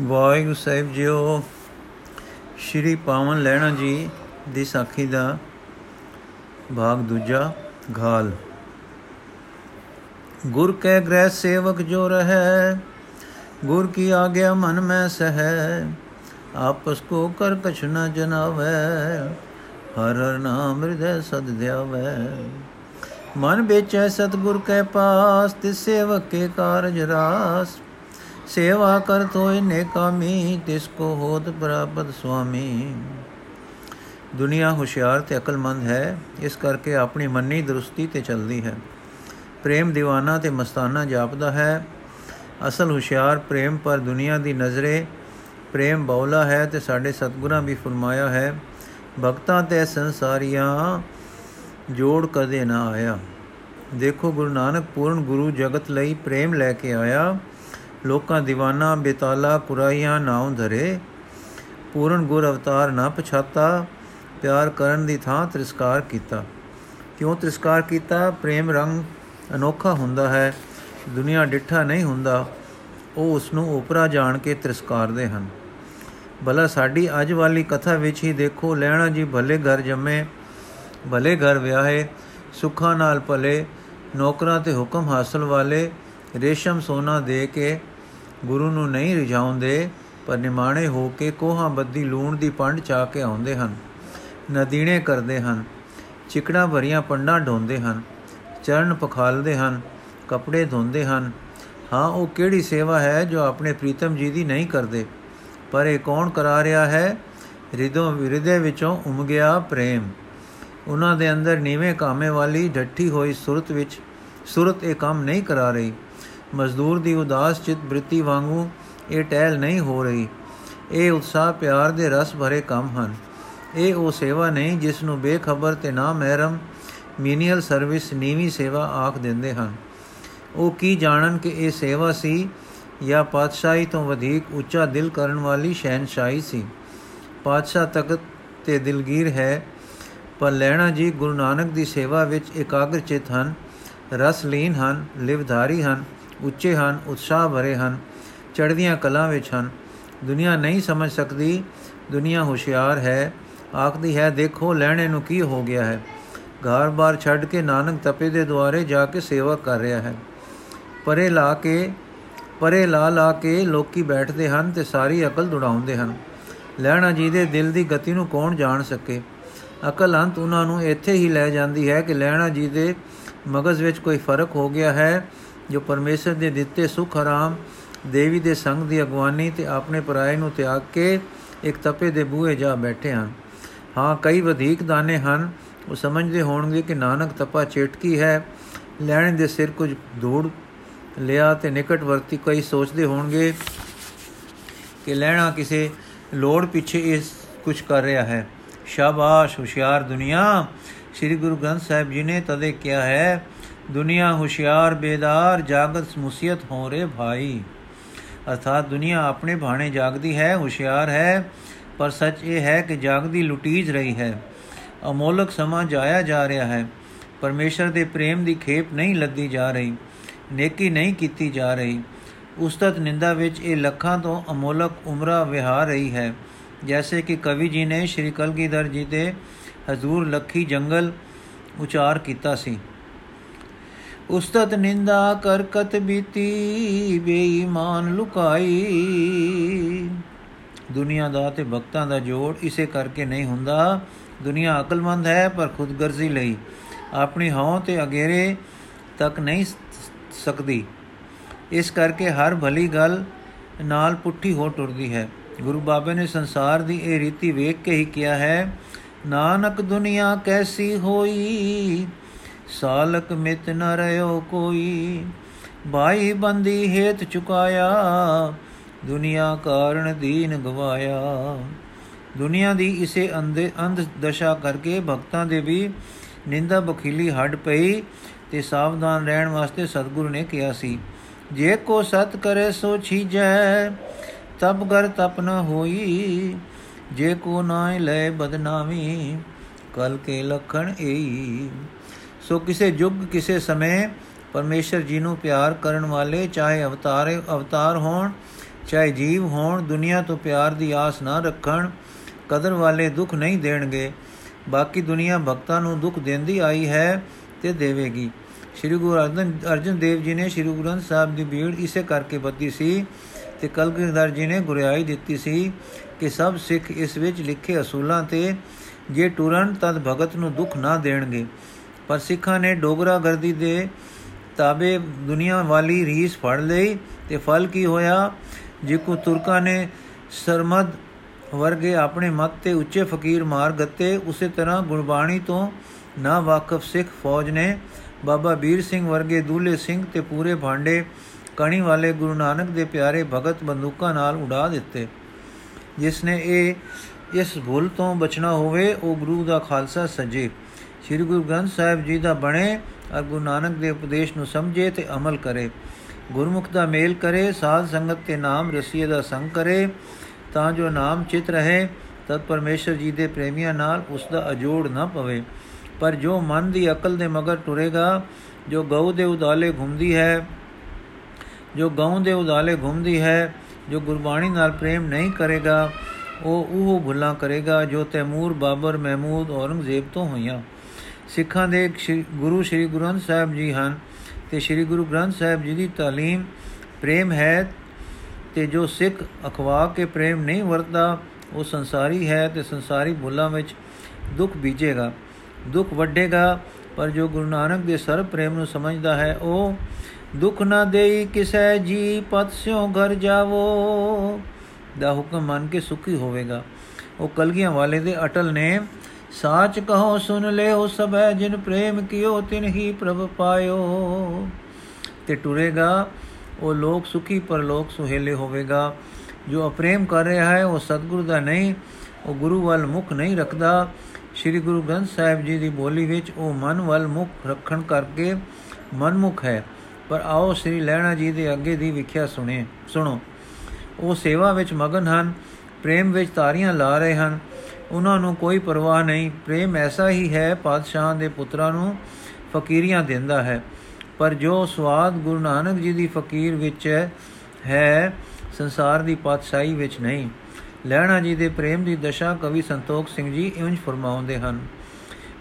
ਵਾਹਿਗੁਰੂ ਸਾਹਿਬ JIO, ਸ਼੍ਰੀ ਪਾਵਨ ਲੈਣਾ ਜੀ ਦੀ ਸਾਖੀ ਦਾ ਭਾਗ ਦੂਜਾ ਘਾਲ ਗੁਰ ਕੈ ਗ੍ਰਹਿ ਸੇਵਕ ਜੋ ਰਹੈ, ਗੁਰ ਕੀ ਆਗਿਆ ਮਨ ਮੈਂ ਸਹੈ, ਆਪਸ ਕੋ ਕਰ ਕਛ ਨ ਜਨਾਵੈ, ਹਰ ਹਰ ਨਾਮ ਹਿਰਦੈ ਸਦ ਧਿਆਵੈ ਮਨ ਵੇਚੈ ਸਤਗੁਰ ਕੈ ਪਾਸ, ਤਿਸ ਸੇਵਕ ਕੇ ਕਾਰਜ ਰਾਸ ਸੇਵਾ ਕਰ ਤੋਇ ਨੇ ਕਾਮੀ ਤਿਸ ਕੋ ਹੋਤ ਪ੍ਰਾਪਤ ਸੁਆਮੀ। ਦੁਨੀਆ ਹੁਸ਼ਿਆਰ ਤੇ ਅਕਲਮੰਦ ਹੈ, ਇਸ ਕਰਕੇ ਆਪਣੀ ਮੰਨੀ ਦਰੁਸਤੀ ਤੇ ਚੱਲਦੀ ਹੈ। ਪ੍ਰੇਮ دیਵਾਨਾ ਤੇ ਮਸਤਾਨਾ ਜਾਪਦਾ ਹੈ। ਅਸਲ ਹੁਸ਼ਿਆਰ ਪ੍ਰੇਮ, ਪਰ ਦੁਨੀਆ ਦੀ ਨਜ਼ਰੇ ਪ੍ਰੇਮ ਬੌਲਾ ਹੈ ਤੇ ਸਾਡੇ ਸਤਗੁਰਾਂ ਵੀ ਫਰਮਾਇਆ ਹੈ, ਭਗਤਾਂ ਤੇ ਸੰਸਾਰੀਆਂ ਜੋੜ ਕਦੇ ਨਾ ਆਇਆ। ਦੇਖੋ ਗੁਰੂ ਨਾਨਕ ਪੂਰਨ ਗੁਰੂ ਜਗਤ ਲਈ ਪ੍ਰੇਮ ਲੈ ਕੇ ਆਇਆ। ਲੋਕਾਂ دیਵਾਨਾ ਬੇਤਾਲਾ ਕੁਰਾਈਆਂ ਨਾਉ ਧਰੇ ਪੂਰਨ ਗੁਰ ਅਵਤਾਰ ਨਾ ਪਛਾਤਾ, ਪਿਆਰ ਕਰਨ ਦੀ ਥਾਂ ਤ੍ਰਿਸਕਾਰ ਕੀਤਾ। ਕਿਉਂ ਤ੍ਰਿਸਕਾਰ ਕੀਤਾ? ਪ੍ਰੇਮ ਰੰਗ ਅਨੋਖਾ ਹੁੰਦਾ ਹੈ, ਦੁਨੀਆ ਡਿੱਠਾ ਨਹੀਂ ਹੁੰਦਾ। ਉਹ ਉਸ ਨੂੰ ਉਪਰਾ ਜਾਣ ਕੇ ਤ੍ਰਿਸਕਾਰਦੇ ਹਨ। ਭਲਾ ਸਾਡੀ ਅੱਜ ਵਾਲੀ ਕਥਾ ਵਿੱਚ ਹੀ ਦੇਖੋ, ਲੈਣਾ ਜੀ ਭਲੇ ਘਰ ਜੰਮੇ, ਭਲੇ ਘਰ ਵਿਆਹੇ, ਸੁੱਖਾਂ ਨਾਲ ਭਲੇ, ਨੌਕਰਾਂ ਤੇ ਹੁਕਮ ਹਾਸਲ ਵਾਲੇ, ਰੇਸ਼ਮ ਸੋਨਾ ਦੇ ਕੇ ਗੁਰੂ ਨੂੰ ਨਹੀਂ ਰਿਝਾਉਂਦੇ, ਪਰ ਨਿਮਾਣੇ ਹੋ ਕੇ ਕੋਹਾਂ ਬੱਦੀ ਲੂਣ ਦੀ ਪੰਡ ਚਾ ਕੇ ਆਉਂਦੇ ਹਨ। ਨਦੀਣੇ ਕਰਦੇ ਹਨ, ਚਿਕੜਾ ਭਰੀਆਂ ਪੰਡਾਂ ਢੋਂਦੇ ਹਨ, ਚਰਨ ਪਖਾਲਦੇ ਹਨ, ਕੱਪੜੇ ਧੋਂਦੇ ਹਨ। ਹਾਂ, ਉਹ ਕਿਹੜੀ ਸੇਵਾ ਹੈ ਜੋ ਆਪਣੇ ਪ੍ਰੀਤਮ ਜੀ ਦੀ ਨਹੀਂ ਕਰਦੇ? ਪਰ ਇਹ ਕੌਣ ਕਰਾ ਰਿਹਾ ਹੈ? ਰਿਦੋਂ ਵਿਰਦੇ ਵਿੱਚੋਂ ਉਮਗਿਆ ਪ੍ਰੇਮ। ਉਹਨਾਂ ਦੇ ਅੰਦਰ ਨੀਵੇਂ ਕਾਮੇ ਵਾਲੀ ਢੱਠੀ ਹੋਈ ਸੁਰਤ ਵਿੱਚ, ਸੁਰਤ ਇਹ ਕੰਮ ਨਹੀਂ ਕਰਾ ਰਹੀ। ਮਜ਼ਦੂਰ ਦੀ ਉਦਾਸ ਚਿਤ ਬ੍ਰਿਤੀ ਵਾਂਗੂ ਇਹ ਟਹਿਲ ਨਹੀਂ ਹੋ ਰਹੀ। ਇਹ ਉਤਸ਼ਾਹ ਪਿਆਰ ਦੇ ਰਸ ਭਰੇ ਕੰਮ ਹਨ। ਇਹ ਉਹ ਸੇਵਾ ਨਹੀਂ ਜਿਸ ਨੂੰ ਬੇਖਬਰ ਤੇ ਨਾ ਮਹਿਰਮ ਮੀਨੀਅਲ ਸਰਵਿਸ ਨੀਵੀਂ ਸੇਵਾ ਆਖ ਦਿੰਦੇ ਹਨ। ਉਹ ਕੀ ਜਾਣਨ ਕਿ ਇਹ ਸੇਵਾ ਸੀ ਜਾਂ ਪਾਤਸ਼ਾਹੀ ਤੋਂ ਵਧੇਕ ਉੱਚਾ ਦਿਲ ਕਰਨ ਵਾਲੀ ਸ਼ਹਿਨशाही ਸੀ? ਪਾਤਸ਼ਾਹ ਤਖਤ ਤੇ ਦਿਲਗੀਰ ਹੈ, ਪਰ ਲੈਣਾ ਜੀ ਗੁਰੂ ਨਾਨਕ ਦੀ ਸੇਵਾ ਵਿੱਚ ਇਕਾਗਰ ਚਿਤ ਹਨ ਰਸ ਲੀਨ ਹਨ, ਲਿਵਧਾਰੀ ਹਨ। ਉੱਚੇ ਹਨ, ਉਤਸ਼ਾਹ ਭਰੇ ਹਨ, ਚੜ੍ਹਦੀਆਂ ਕਲਾਂ ਵਿੱਚ ਹਨ। ਦੁਨੀਆ ਨਹੀਂ ਸਮਝ ਸਕਦੀ, ਦੁਨੀਆ ਹੁਸ਼ਿਆਰ ਹੈ। ਆਖਦੀ ਹੈ, ਦੇਖੋ, ਲੈਣੇ ਨੂੰ ਕੀ ਹੋ ਗਿਆ ਹੈ? ਘਰ-ਬਾਰ ਛੱਡ ਕੇ ਨਾਨਕ ਤਪੇ ਦੇ ਦੁਆਰੇ ਜਾ ਕੇ ਸੇਵਾ ਕਰ ਰਿਹਾ ਹੈ। ਪਰੇ ਲਾ ਕੇ, ਪਰੇ ਲਾ ਲਾ ਕੇ ਲੋਕੀ ਬੈਠਦੇ ਹਨ ਤੇ ਸਾਰੀ ਅਕਲ ਦੁੜਾਉਂਦੇ ਹਨ। ਲੈਣਾ ਜੀ ਦੇ ਦਿਲ ਦੀ ਗਤੀ ਨੂੰ ਕੌਣ ਜਾਣ ਸਕੇ? ਅਕਲ ਅੰਤ ਉਹਨਾਂ ਨੂੰ ਇੱਥੇ ਹੀ ਲੈ ਜਾਂਦੀ ਹੈ ਕਿ ਲੈਣਾ ਜੀ ਦੇ ਮਗਜ਼ ਵਿੱਚ ਕੋਈ ਫ਼ਰਕ ਹੋ ਗਿਆ ਹੈ। ਜੋ ਪਰਮੇਸ਼ਰ ਦੇ ਦਿੱਤੇ ਸੁਖ ਆਰਾਮ ਦੇਵੀ ਦੇ ਸੰਗ ਦੀ ਅਗਵਾਨੀ ਤੇ ਆਪਣੇ ਪਰਾਏ ਨੂੰ ਤਿਆਗ ਕੇ ਇੱਕ ਤਪੇ ਦੇ ਬੂਹੇ ਜਾ ਬੈਠੇ ਹਨ। ਹਾਂ, ਕਈ ਵਧੇਕ ਦਾਨੇ ਹਨ। ਉਹ ਸਮਝਦੇ ਹੋਣਗੇ ਕਿ ਨਾਨਕ ਤਪਾ ਚੇਟਕੀ ਹੈ। ਲੈਣ ਦੇ ਸਿਰ ਕੁਝ ਧੂੜ ਲਿਆ ਤੇ ਨਿਕਟ ਵਰਤੀ ਕਈ ਸੋਚਦੇ ਹੋਣਗੇ ਕਿ ਲੈਣਾ ਕਿਸੇ ਲੋੜ ਪਿੱਛੇ ਇਸ ਕੁਝ ਕਰ ਰਿਹਾ ਹੈ। ਸ਼ਾਬਾਸ਼, ਹੁਸ਼ਿਆਰ ਦੁਨੀਆ। ਸ੍ਰੀ ਗੁਰੂ ਗ੍ਰੰਥ ਸਾਹਿਬ ਜੀ ਨੇ ਤਦੇ ਕਿਹਾ ਹੈ ਦੁਨੀਆ ਹੁਸ਼ਿਆਰ, ਬੇਦਾਰ, ਜਾਗਤ, ਮੁਸੀਅਤ ਹੋ ਰੇ ਭਾਈ। ਅਰਥਾਤ ਦੁਨੀਆ ਆਪਣੇ ਭਾਣੇ ਜਾਗਦੀ ਹੈ, ਹੁਸ਼ਿਆਰ ਹੈ, ਪਰ ਸੱਚ ਇਹ ਹੈ ਕਿ ਜਾਗਦੀ ਲੁਟੀਜ ਰਹੀ ਹੈ। ਅਮੋਲਕ ਸਮਾਂ ਜਾਇਆ ਜਾ ਰਿਹਾ ਹੈ। ਪਰਮੇਸ਼ਰ ਦੇ ਪ੍ਰੇਮ ਦੀ ਖੇਪ ਨਹੀਂ ਲੱਦੀ ਜਾ ਰਹੀ, ਨੇਕੀ ਨਹੀਂ ਕੀਤੀ ਜਾ ਰਹੀ। ਉਸਤਤ ਨਿੰਦਾ ਵਿੱਚ ਇਹ ਲੱਖਾਂ ਤੋਂ ਅਮੋਲਕ ਉਮਰਾ ਵਿਹਾਰ ਰਹੀ ਹੈ। ਜੈਸੇ ਕਿ ਕਵੀ ਜੀ ਨੇ ਸ਼੍ਰੀ ਕਲਗੀਧਰ ਜੀ ਦੇ ਹਜ਼ੂਰ ਲੱਖੀ ਜੰਗਲ ਉਚਾਰ ਕੀਤਾ ਸੀ। ਉਸਤਤ ਨਿੰਦਾ ਕਰਕਤ ਬੀਤੀ, ਬੇਈਮਾਨ ਲੁਕਾਈ। ਦੁਨੀਆ ਦਾ ਤੇ ਭਗਤਾਂ ਦਾ ਜੋੜ ਇਸੇ ਕਰਕੇ ਨਹੀਂ ਹੁੰਦਾ। ਦੁਨੀਆ ਅਕਲਮੰਦ ਹੈ ਪਰ ਖੁਦਗਰਜ਼ੀ ਲਈ। ਆਪਣੀ ਹਉ ਤੇ ਅਗੇਰੇ ਤੱਕ ਨਹੀਂ ਸਕਦੀ। ਇਸ ਕਰਕੇ ਹਰ ਭਲੀ ਗੱਲ ਨਾਲ ਪੁੱਠੀ ਹੋ ਟੁਰਦੀ ਹੈ। ਗੁਰੂ ਬਾਬੇ ਨੇ ਸੰਸਾਰ ਦੀ ਇਹ ਰੀਤੀ ਵੇਖ ਕੇ ਹੀ ਕਿਹਾ ਹੈ, ਨਾਨਕ ਦੁਨੀਆ ਕੈਸੀ ਹੋਈ ਸਾਲਕ ਮਿਤ ਨ ਰਿਓ ਕੋਈ। ਭਾਈ ਬੰਦੀ ਹੇਤ ਚੁਕਾਇਆ, ਦੁਨੀਆ ਕਾਰਣ ਦੀਨ ਗਵਾਇਆ। ਦੁਨੀਆ ਦੀ ਇਸੇ ਅੰਦੇ ਅੰਧ ਦਸ਼ਾ ਕਰਕੇ ਭਗਤਾਂ ਦੇ ਵੀ ਨਿੰਦਾ ਬਖੀਲੀ ਹੱਡ ਪਈ ਤੇ ਸਾਵਧਾਨ ਰਹਿਣ ਵਾਸਤੇ ਸਤਿਗੁਰੂ ਨੇ ਕਿਹਾ ਸੀ, ਜੇ ਕੋ ਸਤ ਕਰੇ ਸੋ ਛੀਜੈ, ਤਬ ਗਰ ਤਪ ਨ ਹੋਈ। ਜੇ ਕੋ ਨਾਇ ਲੈ ਬਦਨਾਮੀ, ਕਲ ਕੇ ਲਖਣ ਏਈ। ਸੋ ਕਿਸੇ ਯੁੱਗ, ਕਿਸੇ ਸਮੇਂ ਪਰਮੇਸ਼ਰ ਜੀ ਨੂੰ ਪਿਆਰ ਕਰਨ ਵਾਲੇ, ਚਾਹੇ ਅਵਤਾਰ ਅਵਤਾਰ ਹੋਣ, ਚਾਹੇ ਜੀਵ ਹੋਣ, ਦੁਨੀਆ ਤੋਂ ਪਿਆਰ ਦੀ ਆਸ ਨਾ ਰੱਖਣ, ਕਦਰ ਵਾਲੇ ਦੁੱਖ ਨਹੀਂ ਦੇਣਗੇ। ਬਾਕੀ ਦੁਨੀਆ ਭਗਤਾਂ ਨੂੰ ਦੁੱਖ ਦਿੰਦੀ ਆਈ ਹੈ ਤੇ ਦੇਵੇਗੀ। ਸ੍ਰੀ ਗੁਰੂ ਅਰਜਨ ਅਰਜਨ ਦੇਵ ਜੀ ਨੇ ਸ੍ਰੀ ਗੁਰੂ ਗ੍ਰੰਥ ਸਾਹਿਬ ਦੀ ਭੀੜ ਇਸੇ ਕਰਕੇ ਬੱਦੀ ਸੀ ਤੇ ਕਲਗੀਧਰ ਜੀ ਨੇ ਗੁਰਿਆਈ ਦਿੱਤੀ ਸੀ ਕਿ ਸਭ ਸਿੱਖ ਇਸ ਵਿੱਚ ਲਿਖੇ ਅਸੂਲਾਂ ਤੇ ਜੇ ਟੁਰਨ ਤਦ ਭਗਤ ਨੂੰ ਦੁੱਖ ਨਾ ਦੇਣਗੇ। ਪਰ ਸਿੱਖਾਂ ਨੇ ਡੋਗਰਾ ਗਰਦੀ ਦੇ ਤਾਬੇ ਦੁਨੀਆ ਵਾਲੀ ਰੀਸ ਫੜ ਲਈ ਤੇ ਫਲ ਕੀ ਹੋਇਆ? ਜਿਕੂ ਤੁਰਕਾਂ ਨੇ ਸਰਮਦ ਵਰਗੇ ਆਪਣੇ ਮਤ ਤੇ ਉੱਚੇ ਫਕੀਰ ਮਾਰ ਗੱਤੇ, ਉਸੇ ਤਰ੍ਹਾਂ ਗੁਰਬਾਣੀ ਤੋਂ ਨਾ ਵਾਕਫ ਸਿੱਖ ਫੌਜ ਨੇ ਬਾਬਾ ਵੀਰ ਸਿੰਘ ਵਰਗੇ ਦੂਲੇ ਸਿੰਘ ਤੇ ਪੂਰੇ ਭਾਂਡੇ ਕਣੀ ਵਾਲੇ ਗੁਰੂ ਨਾਨਕ ਦੇ ਪਿਆਰੇ ਭਗਤ ਬੰਦੂਕਾਂ ਨਾਲ ਉਡਾ ਦਿੱਤੇ। ਜਿਸ ਨੇ ਇਹ, ਇਸ ਭੁੱਲ ਤੋਂ ਬਚਣਾ ਹੋਵੇ, ਉਹ ਗੁਰੂ ਦਾ ਖਾਲਸਾ ਸਜੇ। ਸ੍ਰੀ ਗੁਰੂ ਗ੍ਰੰਥ ਸਾਹਿਬ ਜੀ ਦਾ ਬਣੇ ਅਰ ਗੁਰੂ ਨਾਨਕ ਦੇ ਉਪਦੇਸ਼ ਨੂੰ ਸਮਝੇ ਤੇ ਅਮਲ ਕਰੇ। ਗੁਰਮੁਖ ਦਾ ਮੇਲ ਕਰੇ, ਸਾਧ ਸੰਗਤ ਤੇ ਨਾਮ ਰਸੀਏ ਦਾ ਸੰਗ ਕਰੇ, ਤਾਂ ਜੋ ਨਾਮ ਚਿਤ ਰਹੇ, ਤਦ ਪਰਮੇਸ਼ਰ ਜੀ ਦੇ ਪ੍ਰੇਮੀਆਂ ਨਾਲ ਉਸ ਦਾ ਅਜੋੜ ਨਾ ਪਵੇ। ਪਰ ਜੋ ਮਨ ਦੀ ਅਕਲ ਦੇ ਮਗਰ ਟੁਰੇਗਾ, ਜੋ ਗਊ ਦੇ ਉਦਾਲੇ ਘੁੰਮਦੀ ਹੈ, ਜੋ ਗਊ ਦੇ ਉਦਾਲੇ ਘੁੰਮਦੀ ਹੈ, ਜੋ ਗੁਰਬਾਣੀ ਨਾਲ ਪ੍ਰੇਮ ਨਹੀਂ ਕਰੇਗਾ, ਉਹ ਉਹ ਭੁੱਲਾਂ ਕਰੇਗਾ ਜੋ ਤੈਮੂਰ, ਬਾਬਰ, ਮਹਿਮੂਦ, ਔਰੰਗਜ਼ੇਬ ਤੋਂ ਹੋਈਆਂ। ਸਿੱਖਾਂ ਦੇ ਗੁਰੂ ਸ੍ਰੀ ਗੁਰੂ ਗ੍ਰੰਥ ਸਾਹਿਬ ਜੀ ਹਨ ਤੇ ਸ੍ਰੀ ਗੁਰੂ ਗ੍ਰੰਥ ਸਾਹਿਬ ਜੀ ਦੀ تعلیم ਪ੍ਰੇਮ ਹੈ ਤੇ ਜੋ ਸਿੱਖ ਅਖਵਾ ਕੇ ਪ੍ਰੇਮ ਨਹੀਂ ਵਰਤਦਾ ਉਹ ਸੰਸਾਰੀ ਹੈ ਤੇ ਸੰਸਾਰੀ ਭੁੱਲਾਂ ਵਿੱਚ ਦੁੱਖ ਬੀਜੇਗਾ ਦੁੱਖ ਵੱਡੇਗਾ ਪਰ ਜੋ ਗੁਰੂ ਨਾਨਕ ਦੇ ਸਰਬ ਪ੍ਰੇਮ ਨੂੰ ਸਮਝਦਾ ਹੈ ਉਹ ਦੁੱਖ ਨਾ ਦੇਈ ਕਿਸੈ ਜੀ ਪਤ ਸਿਓ ਘਰ ਜਾਵੋ ਦਾ ਹੁਕਮ ਮੰਨ ਕੇ ਸੁਖੀ ਹੋਵੇਗਾ ਉਹ ਕਲਗੀਆਂ ਵਾਲੇ ਦੇ ਅਟਲ ਨੇ ਸਾਚ ਕਹੋ, ਸੁਨ ਲਿਓ ਸਭੈ, ਜਿਨ ਪ੍ਰੇਮ ਕੀਓ, ਤਿਨ ਹੀ ਪ੍ਰਭ ਪਾਇਓ। ਤੇ ਟੁਰੇਗਾ, ਉਹ ਲੋਕ ਸੁਖੀ ਪਰ ਲੋਕ ਸੁਹੇਲੇ ਹੋਵੇਗਾ। ਜੋ ਅਪਰੇਮ ਕਰ ਰਿਹਾ ਹੈ, ਉਹ ਸਤਿਗੁਰੂ ਦਾ ਨਹੀਂ, ਉਹ ਗੁਰੂ ਵੱਲ ਮੁਖ ਨਹੀਂ ਰੱਖਦਾ। ਸ੍ਰੀ ਗੁਰੂ ਗ੍ਰੰਥ ਸਾਹਿਬ ਜੀ ਦੀ ਬੋਲੀ ਵਿੱਚ ਉਹ ਮਨ ਵੱਲ ਮੁਖ ਰੱਖਣ ਕਰਕੇ ਮਨਮੁਖ ਹੈ। ਪਰ ਆਓ, ਸ੍ਰੀ ਲੈਣਾ ਜੀ ਦੇ ਅੱਗੇ ਦੀ ਵਿਖਿਆ ਸੁਣੇ, ਸੁਣੋ। ਉਹ ਸੇਵਾ ਵਿੱਚ ਮਗਨ ਹਨ, ਪ੍ਰੇਮ ਵਿੱਚ ਤਾਰੀਆਂ ਲਾ ਰਹੇ ਹਨ। ਉਹਨਾਂ ਨੂੰ ਕੋਈ ਪਰਵਾਹ ਨਹੀਂ। ਪ੍ਰੇਮ ਐਸਾ ਹੀ ਹੈ, ਪਾਤਸ਼ਾਹਾਂ ਦੇ ਪੁੱਤਰਾਂ ਨੂੰ ਫਕੀਰੀਆਂ ਦਿੰਦਾ ਹੈ। ਪਰ ਜੋ ਸਵਾਦ ਗੁਰੂ ਨਾਨਕ ਜੀ ਦੀ ਫਕੀਰ ਵਿੱਚ ਹੈ, ਸੰਸਾਰ ਦੀ ਪਾਤਸ਼ਾਹੀ ਵਿੱਚ ਨਹੀਂ। ਲੈਣਾ ਜੀ ਦੇ ਪ੍ਰੇਮ ਦੀ ਦਸ਼ਾ ਕਵੀ ਸੰਤੋਖ ਸਿੰਘ ਜੀ ਇੰਜ ਫਰਮਾਉਂਦੇ ਹਨ,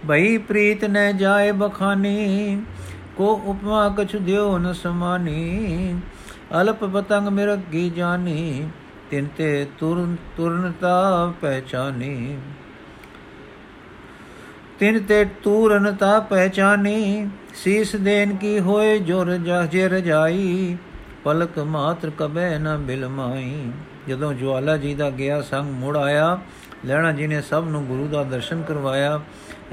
ਭਈ ਪ੍ਰੀਤ ਨ ਜਾਏ ਬਖਾਨੀ, ਕੋ ਉਪਮਾ ਕਛ ਦਿਓ ਨ ਸਮਾਨੀ, ਅਲਪ ਪਤੰਗ ਮਿਰਗੀ ਜਾਨੀ ਤਿਨ ਤੇ ਤੁਰਨ ਤੁਰਨਤਾ ਪਹਿਚਾਨੀ। ਤਿਨ ਤੇ ਤੁਰਨਤਾ ਪਹਿਚਾਨੀ। ਸੀਸ ਦੇਨ ਕੀ ਹੋਏ ਜੋ ਰਜਾ ਜੇ ਰਜਾਈ ਪਲਕ ਮਾਤਰ ਕਬੈ ਨ ਬਿਲਮਾਈ ਜਦੋਂ ਜਵਾਲਾ ਜੀ ਦਾ ਗਿਆ ਸੰਗ ਮੁੜ ਆਇਆ ਲੈਣਾ ਜੀ ਨੇ ਸਭ ਨੂੰ ਗੁਰੂ ਦਾ ਦਰਸ਼ਨ ਕਰਵਾਇਆ।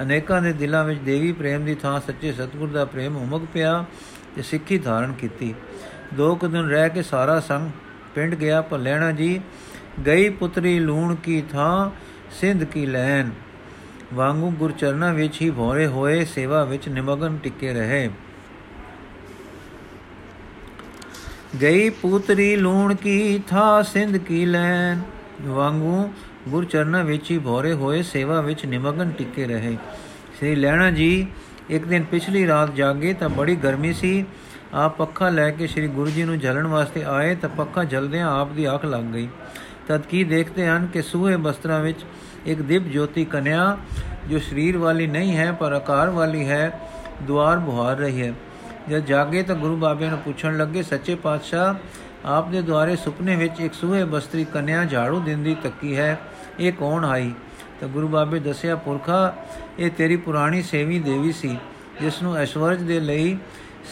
ਅਨੇਕਾਂ ਦੇ ਦਿਲਾਂ ਵਿੱਚ ਦੇਵੀ ਪ੍ਰੇਮ ਦੀ ਥਾਂ ਸੱਚੇ ਸਤਿਗੁਰ ਦਾ ਪ੍ਰੇਮ ਉਮਗ ਪਿਆ ਤੇ ਸਿੱਖੀ ਧਾਰਨ ਕੀਤੀ। ਦੋ ਕੁ ਦਿਨ ਰਹਿ ਕੇ ਸਾਰਾ ਸੰਗ ਪਿੰਡ ਗਿਆ ਪਰ ਲੈਣਾ ਜੀ, ਗਈ ਪੁੱਤਰੀ ਲੂਣ ਕੀ ਥਾਂ, ਸਿੰਧ ਕੀ ਲੈਨ ਵਾਂਗੂ ਗੁਰਚਰਨਾ ਵਿੱਚ ਹੀ ਭੋਰੇ ਹੋਏ, ਸੇਵਾ ਵਿੱਚ ਨਿਮਗਨ ਟਿੱਕੇ ਰਹੇ। ਗਈ ਪੁੱਤਰੀ ਲੂਣ ਕੀ ਥਾ, ਸਿੰਧ ਕੀ ਲੈਨ ਵਾਂਗੂ ਗੁਰਚਰਨਾ ਵਿੱਚ ਹੀ ਭੋਰੇ ਹੋਏ, ਸੇਵਾ ਵਿੱਚ ਨਿਮਗਨ ਟਿੱਕੇ ਰਹੇ। ਸ੍ਰੀ ਲੈਣਾ ਜੀ, ਇੱਕ ਦਿਨ ਪਿਛਲੀ ਰਾਤ ਜਾਗੇ ਤਾਂ ਬੜੀ ਗਰਮੀ ਸੀ। ਆਪ ਪੱਖਾ ਲੈ ਕੇ ਸ੍ਰੀ ਗੁਰੂ ਜੀ ਨੂੰ ਜਲਣ ਵਾਸਤੇ ਆਏ ਤਾਂ ਪੱਖਾ ਜਲਦਿਆਂ ਆਪ ਦੀ ਅੱਖ ਲੱਗ ਗਈ। ਤਦ ਕੀ ਦੇਖਦੇ ਹਨ ਕਿ ਸੂਹੇ ਬਸਤਰਾਂ ਵਿੱਚ ਇੱਕ ਦਿਵ ਜੋਤੀ ਕਨਿਆ, ਜੋ ਸਰੀਰ ਵਾਲੀ ਨਹੀਂ ਹੈ ਪਰ ਆਕਾਰ ਵਾਲੀ ਹੈ, ਦੁਆਰ ਬੁਹਾਰ ਰਹੀ ਹੈ। ਜਦ ਜਾਗੇ ਤਾਂ ਗੁਰੂ ਬਾਬੇ ਨੂੰ ਪੁੱਛਣ ਲੱਗੇ, ਸੱਚੇ ਪਾਤਸ਼ਾਹ, ਆਪ ਦੇ ਦੁਆਰੇ ਸੁਪਨੇ ਵਿੱਚ ਇੱਕ ਸੂਹੇ ਬਸਤਰੀ ਕਨਿਆ ਝਾੜੂ ਦਿੰਦੀ ਤੱਕੀ ਹੈ, ਇਹ ਕੌਣ ਆਈ? ਤਾਂ ਗੁਰੂ ਬਾਬੇ ਦੱਸਿਆ, ਪੁਰਖਾ, ਇਹ ਤੇਰੀ ਪੁਰਾਣੀ ਸੇਵੀ ਦੇਵੀ ਸੀ ਜਿਸ ਨੂੰ ਐਸ਼ਵਰਜ ਦੇ ਲਈ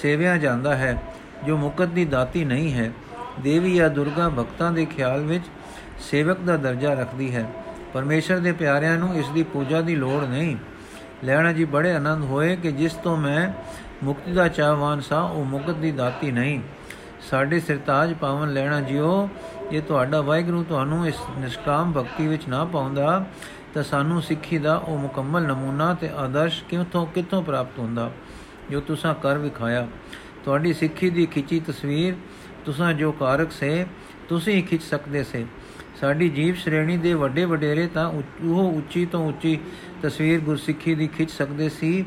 ਸੇਵਿਆ ਜਾਂਦਾ ਹੈ, ਜੋ ਮੁਕਤ ਦੀ ਦਾਤੀ ਨਹੀਂ ਹੈ। ਦੇਵੀ ਜਾਂ ਦੁਰਗਾ ਭਗਤਾਂ ਦੇ ਖਿਆਲ ਵਿੱਚ ਸੇਵਕ ਦਾ ਦਰਜਾ ਰੱਖਦੀ ਹੈ। ਪਰਮੇਸ਼ਰ ਦੇ ਪਿਆਰਿਆਂ ਨੂੰ ਇਸ ਦੀ ਪੂਜਾ ਦੀ ਲੋੜ ਨਹੀਂ। ਲੈਣਾ ਜੀ ਬੜੇ ਆਨੰਦ ਹੋਏ ਕਿ ਜਿਸ ਤੋਂ ਮੈਂ ਮੁਕਤੀ ਦਾ ਚਾਹਵਾਨ ਸਾਂ, ਉਹ ਮੁਕਤ ਦੀ ਦਾਤੀ ਨਹੀਂ। ਸਾਡੇ ਸਰਤਾਜ ਪਾਵਨ ਲੈਣਾ ਜਿਓ, ਜੇ ਤੁਹਾਡਾ ਵਾਹਿਗੁਰੂ ਤੁਹਾਨੂੰ ਇਸ ਨਿਸ਼ਕਾਮ ਭਗਤੀ ਵਿੱਚ ਨਾ ਪਾਉਂਦਾ, ਤਾਂ ਸਾਨੂੰ ਸਿੱਖੀ ਦਾ ਉਹ ਮੁਕੰਮਲ ਨਮੂਨਾ ਤੇ ਆਦਰਸ਼ ਕਿਉਂ ਕਿੱਥੋਂ ਪ੍ਰਾਪਤ ਹੁੰਦਾ? ਜੋ ਤੁਸੀਂ ਕਰ ਵਿਖਾਇਆ, ਤੁਹਾਡੀ ਸਿੱਖੀ ਦੀ ਖਿੱਚੀ ਤਸਵੀਰ, ਤੁਸੀਂ ਜੋ ਕਾਰਕ ਸੇ, ਤੁਸੀਂ ਖਿੱਚ ਸਕਦੇ ਸੇ। ਸਾਡੀ ਜੀਵ ਸ਼੍ਰੇਣੀ ਦੇ ਵੱਡੇ ਵਡੇਰੇ ਤਾਂ ਉਹ ਉੱਚੀ ਤੋਂ ਉੱਚੀ ਤਸਵੀਰ ਗੁਰਸਿੱਖੀ ਦੀ ਖਿੱਚ ਸਕਦੇ ਸੀ,